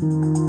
Música